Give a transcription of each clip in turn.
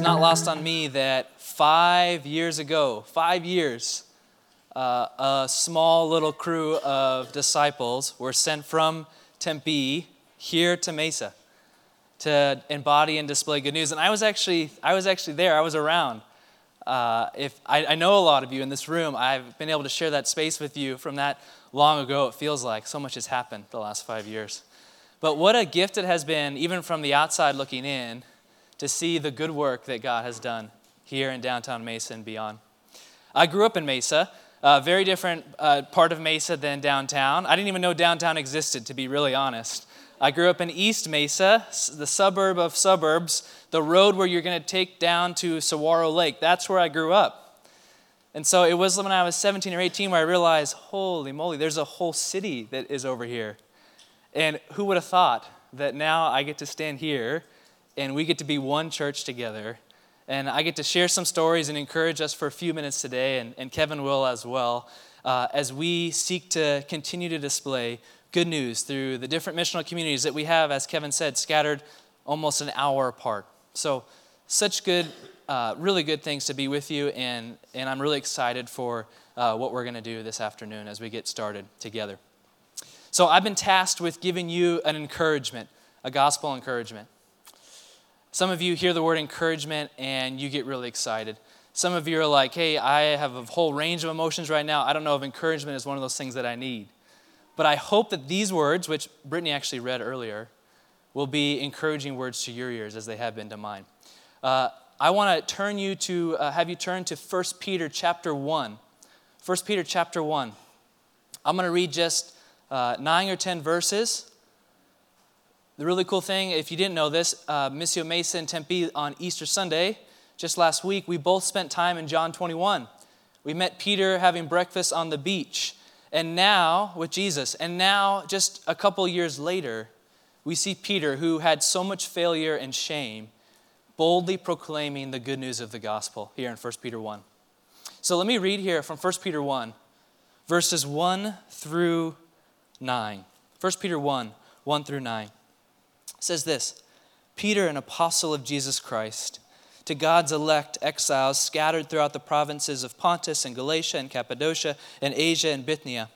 It's not lost on me that five years ago, five years, uh, a small little crew of disciples were sent from Tempe here to Mesa to embody and display good news. And I was actually, I was actually there. I was around. Uh, if I, I, know a lot of you in this room, I've been able to share that space with you from that long ago. It feels like so much has happened the last five years. But what a gift it has been, even from the outside looking in, to see the good work that God has done here in downtown Mesa and beyond. I grew up in Mesa, a very different uh, part of Mesa than downtown. I didn't even know downtown existed, to be really honest. I grew up in East Mesa, the suburb of suburbs, the road where you're going to take down to Saguaro Lake. That's where I grew up. And so it was when I was 17 or 18 where I realized, holy moly, there's a whole city that is over here. And who would have thought that now I get to stand here and we get to be one church together. And I get to share some stories and encourage us for a few minutes today, and, and Kevin will as well, uh, as we seek to continue to display good news through the different missional communities that we have, as Kevin said, scattered almost an hour apart. So, such good, uh, really good things to be with you, and, and I'm really excited for uh, what we're going to do this afternoon as we get started together. So, I've been tasked with giving you an encouragement, a gospel encouragement. Some of you hear the word encouragement and you get really excited. Some of you are like, hey, I have a whole range of emotions right now. I don't know if encouragement is one of those things that I need. But I hope that these words, which Brittany actually read earlier, will be encouraging words to your ears as they have been to mine. Uh, I want to turn you to, uh, have you turn to 1 Peter chapter 1. 1 Peter chapter 1. I'm going to read just uh, nine or 10 verses. The really cool thing, if you didn't know this, uh, Missio Mesa and Tempe on Easter Sunday, just last week, we both spent time in John 21. We met Peter having breakfast on the beach. And now, with Jesus, and now, just a couple years later, we see Peter, who had so much failure and shame, boldly proclaiming the good news of the gospel here in 1 Peter 1. So let me read here from 1 Peter 1, verses 1 through 9. 1 Peter 1, 1 through 9. Says this Peter, an apostle of Jesus Christ, to God's elect exiles scattered throughout the provinces of Pontus and Galatia and Cappadocia and Asia and Bithynia,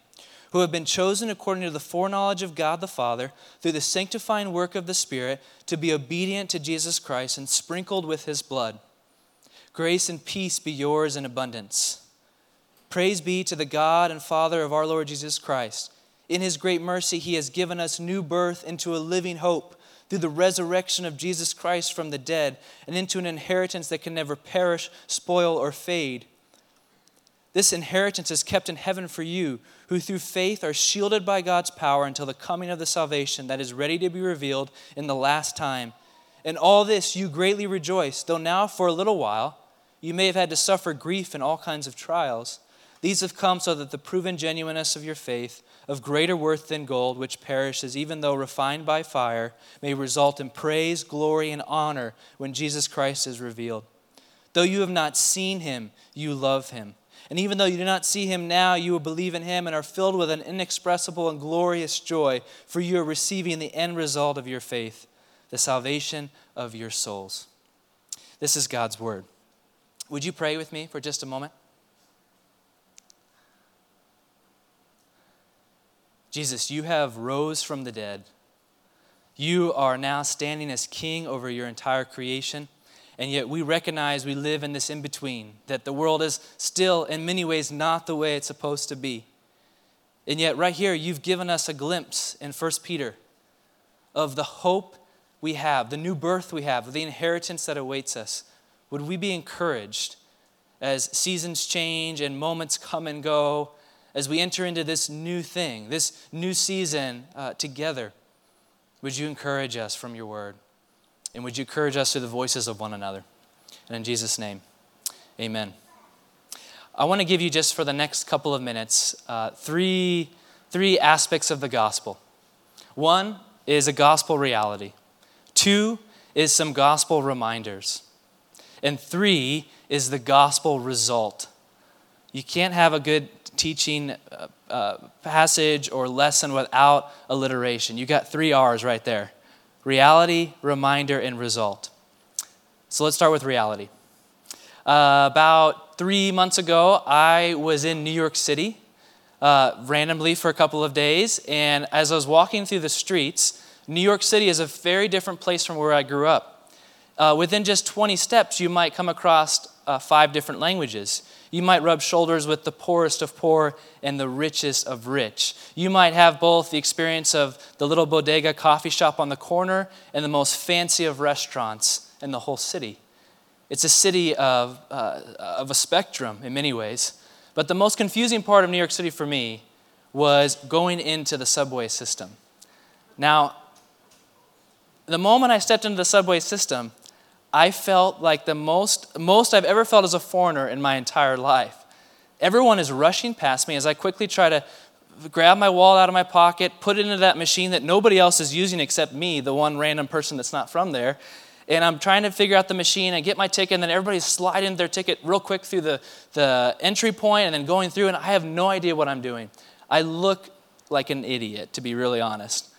who have been chosen according to the foreknowledge of God the Father through the sanctifying work of the Spirit to be obedient to Jesus Christ and sprinkled with his blood. Grace and peace be yours in abundance. Praise be to the God and Father of our Lord Jesus Christ. In his great mercy, he has given us new birth into a living hope through the resurrection of Jesus Christ from the dead and into an inheritance that can never perish, spoil, or fade. This inheritance is kept in heaven for you, who through faith are shielded by God's power until the coming of the salvation that is ready to be revealed in the last time. In all this you greatly rejoice, though now for a little while you may have had to suffer grief in all kinds of trials. These have come so that the proven genuineness of your faith, of greater worth than gold, which perishes even though refined by fire, may result in praise, glory, and honor when Jesus Christ is revealed. Though you have not seen him, you love him. And even though you do not see him now, you will believe in him and are filled with an inexpressible and glorious joy, for you are receiving the end result of your faith, the salvation of your souls. This is God's word. Would you pray with me for just a moment? Jesus, you have rose from the dead. You are now standing as king over your entire creation. And yet we recognize we live in this in between, that the world is still, in many ways, not the way it's supposed to be. And yet, right here, you've given us a glimpse in 1 Peter of the hope we have, the new birth we have, the inheritance that awaits us. Would we be encouraged as seasons change and moments come and go as we enter into this new thing, this new season uh, together, would you encourage us from your word? And would you encourage us through the voices of one another? And in Jesus' name, amen. I want to give you just for the next couple of minutes uh, three, three aspects of the gospel. One is a gospel reality, two is some gospel reminders, and three is the gospel result. You can't have a good teaching uh, uh, passage or lesson without alliteration. You got three R's right there reality, reminder, and result. So let's start with reality. Uh, about three months ago, I was in New York City uh, randomly for a couple of days. And as I was walking through the streets, New York City is a very different place from where I grew up. Uh, within just 20 steps, you might come across uh, five different languages. You might rub shoulders with the poorest of poor and the richest of rich. You might have both the experience of the little bodega coffee shop on the corner and the most fancy of restaurants in the whole city. It's a city of, uh, of a spectrum in many ways. But the most confusing part of New York City for me was going into the subway system. Now, the moment I stepped into the subway system, I felt like the most, most I've ever felt as a foreigner in my entire life. Everyone is rushing past me as I quickly try to grab my wallet out of my pocket, put it into that machine that nobody else is using except me, the one random person that's not from there, and I'm trying to figure out the machine. I get my ticket, and then everybody's sliding their ticket real quick through the, the entry point and then going through, and I have no idea what I'm doing. I look like an idiot, to be really honest.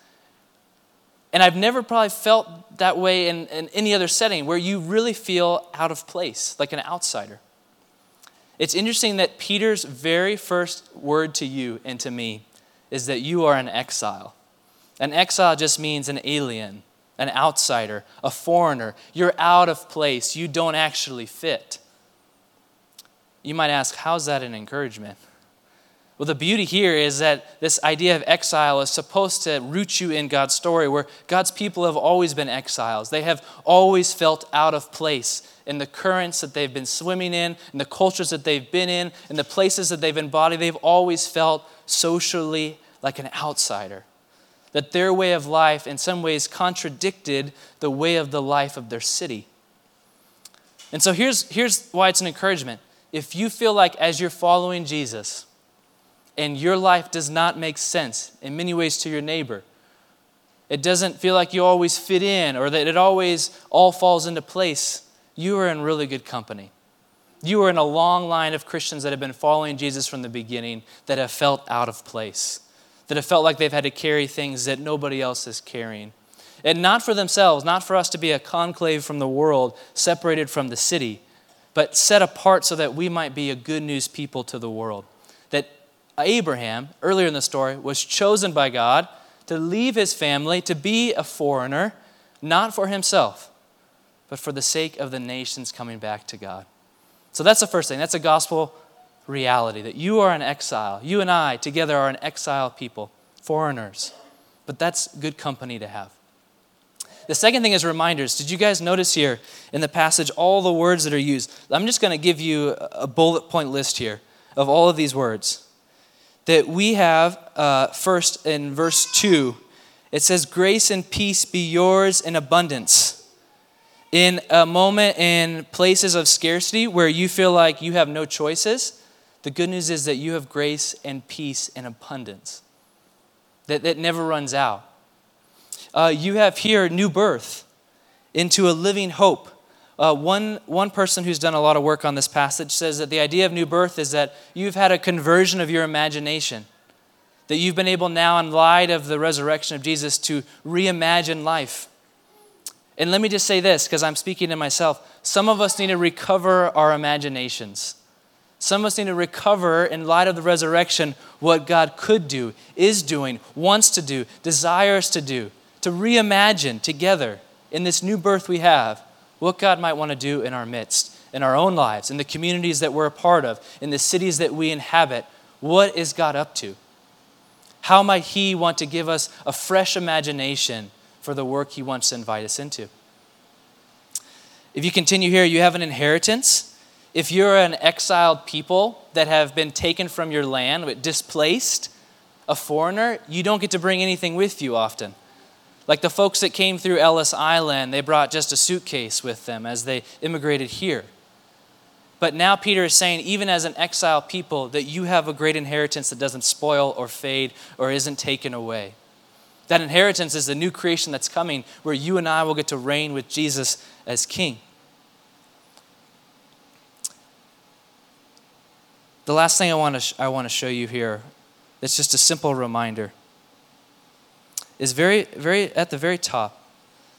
And I've never probably felt that way in, in any other setting where you really feel out of place, like an outsider. It's interesting that Peter's very first word to you and to me is that you are an exile. An exile just means an alien, an outsider, a foreigner. You're out of place. You don't actually fit. You might ask, how's that an encouragement? Well, the beauty here is that this idea of exile is supposed to root you in God's story, where God's people have always been exiles. They have always felt out of place in the currents that they've been swimming in, in the cultures that they've been in, in the places that they've embodied. They've always felt socially like an outsider that their way of life, in some ways, contradicted the way of the life of their city. And so here's, here's why it's an encouragement. If you feel like as you're following Jesus and your life does not make sense in many ways to your neighbor, it doesn't feel like you always fit in or that it always all falls into place, you are in really good company. You are in a long line of Christians that have been following Jesus from the beginning that have felt out of place that have felt like they've had to carry things that nobody else is carrying. And not for themselves, not for us to be a conclave from the world, separated from the city, but set apart so that we might be a good news people to the world. Abraham, earlier in the story, was chosen by God to leave his family, to be a foreigner, not for himself, but for the sake of the nations coming back to God. So that's the first thing. That's a gospel reality that you are an exile. You and I together are an exile people, foreigners. But that's good company to have. The second thing is reminders. Did you guys notice here in the passage all the words that are used? I'm just going to give you a bullet point list here of all of these words. That we have, uh, first in verse 2, it says, Grace and peace be yours in abundance. In a moment in places of scarcity where you feel like you have no choices, the good news is that you have grace and peace and abundance that, that never runs out. Uh, you have here new birth into a living hope. Uh, one, one person who's done a lot of work on this passage says that the idea of new birth is that you've had a conversion of your imagination, that you've been able now, in light of the resurrection of Jesus, to reimagine life. And let me just say this, because I'm speaking to myself. Some of us need to recover our imaginations. Some of us need to recover, in light of the resurrection, what God could do, is doing, wants to do, desires to do, to reimagine together in this new birth we have what God might want to do in our midst, in our own lives, in the communities that we're a part of, in the cities that we inhabit. What is God up to? How might He want to give us a fresh imagination for the work He wants to invite us into? If you continue here, you have an inheritance if you're an exiled people that have been taken from your land, displaced, a foreigner, you don't get to bring anything with you often. Like the folks that came through Ellis Island, they brought just a suitcase with them as they immigrated here. But now Peter is saying, even as an exile people, that you have a great inheritance that doesn't spoil or fade or isn't taken away. That inheritance is the new creation that's coming where you and I will get to reign with Jesus as king. The last thing I want to, sh- I want to show you here, it's just a simple reminder, is very, very at the very top,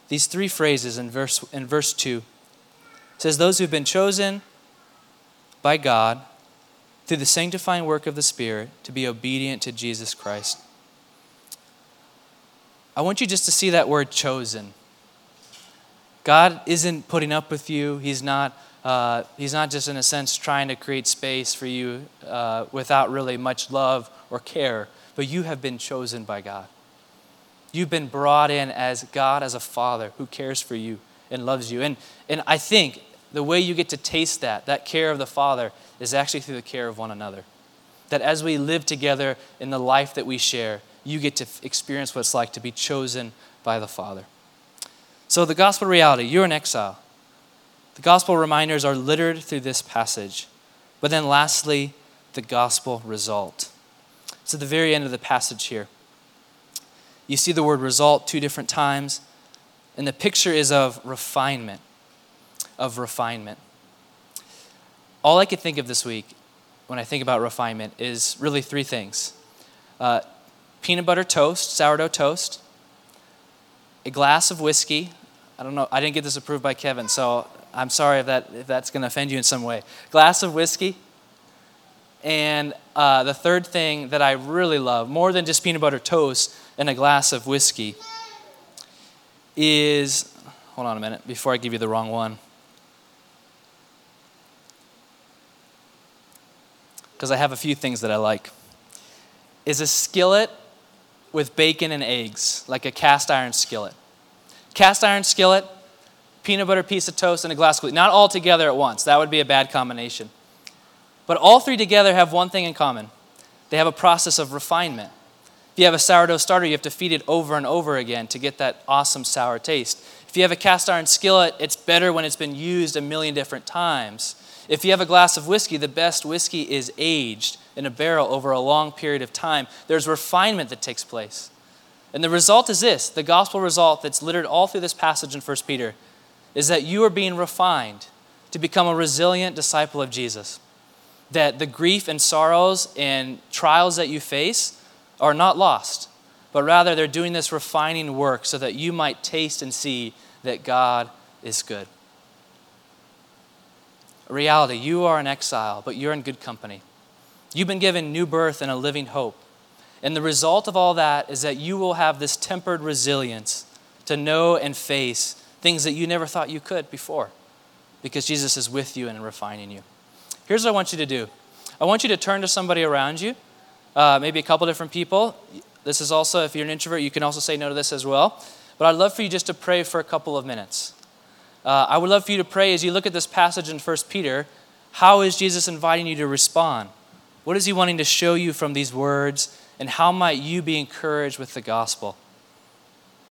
these three phrases in verse, in verse 2 It says, Those who've been chosen by God through the sanctifying work of the Spirit to be obedient to Jesus Christ. I want you just to see that word chosen. God isn't putting up with you. He's not, uh, he's not just, in a sense, trying to create space for you uh, without really much love or care, but you have been chosen by God. You've been brought in as God, as a father who cares for you and loves you. And, and I think the way you get to taste that, that care of the Father, is actually through the care of one another. That as we live together in the life that we share, you get to experience what it's like to be chosen by the Father. So, the gospel reality you're in exile. The gospel reminders are littered through this passage. But then, lastly, the gospel result. It's at the very end of the passage here. You see the word result two different times, and the picture is of refinement. Of refinement. All I could think of this week when I think about refinement is really three things uh, peanut butter toast, sourdough toast, a glass of whiskey. I don't know, I didn't get this approved by Kevin, so I'm sorry if, that, if that's going to offend you in some way. Glass of whiskey. And uh, the third thing that I really love, more than just peanut butter toast and a glass of whiskey, is hold on a minute before I give you the wrong one. Because I have a few things that I like. Is a skillet with bacon and eggs, like a cast iron skillet. Cast iron skillet, peanut butter piece of toast, and a glass of whiskey. Not all together at once. That would be a bad combination. But all three together have one thing in common they have a process of refinement. If you have a sourdough starter, you have to feed it over and over again to get that awesome sour taste. If you have a cast iron skillet, it's better when it's been used a million different times. If you have a glass of whiskey, the best whiskey is aged in a barrel over a long period of time. There's refinement that takes place. And the result is this the gospel result that's littered all through this passage in 1 Peter is that you are being refined to become a resilient disciple of Jesus. That the grief and sorrows and trials that you face are not lost, but rather they're doing this refining work so that you might taste and see that God is good. Reality, you are in exile, but you're in good company. You've been given new birth and a living hope. And the result of all that is that you will have this tempered resilience to know and face things that you never thought you could before because Jesus is with you and refining you. Here's what I want you to do I want you to turn to somebody around you, uh, maybe a couple different people. This is also, if you're an introvert, you can also say no to this as well. But I'd love for you just to pray for a couple of minutes. Uh, I would love for you to pray as you look at this passage in 1 Peter. How is Jesus inviting you to respond? What is he wanting to show you from these words? And how might you be encouraged with the gospel?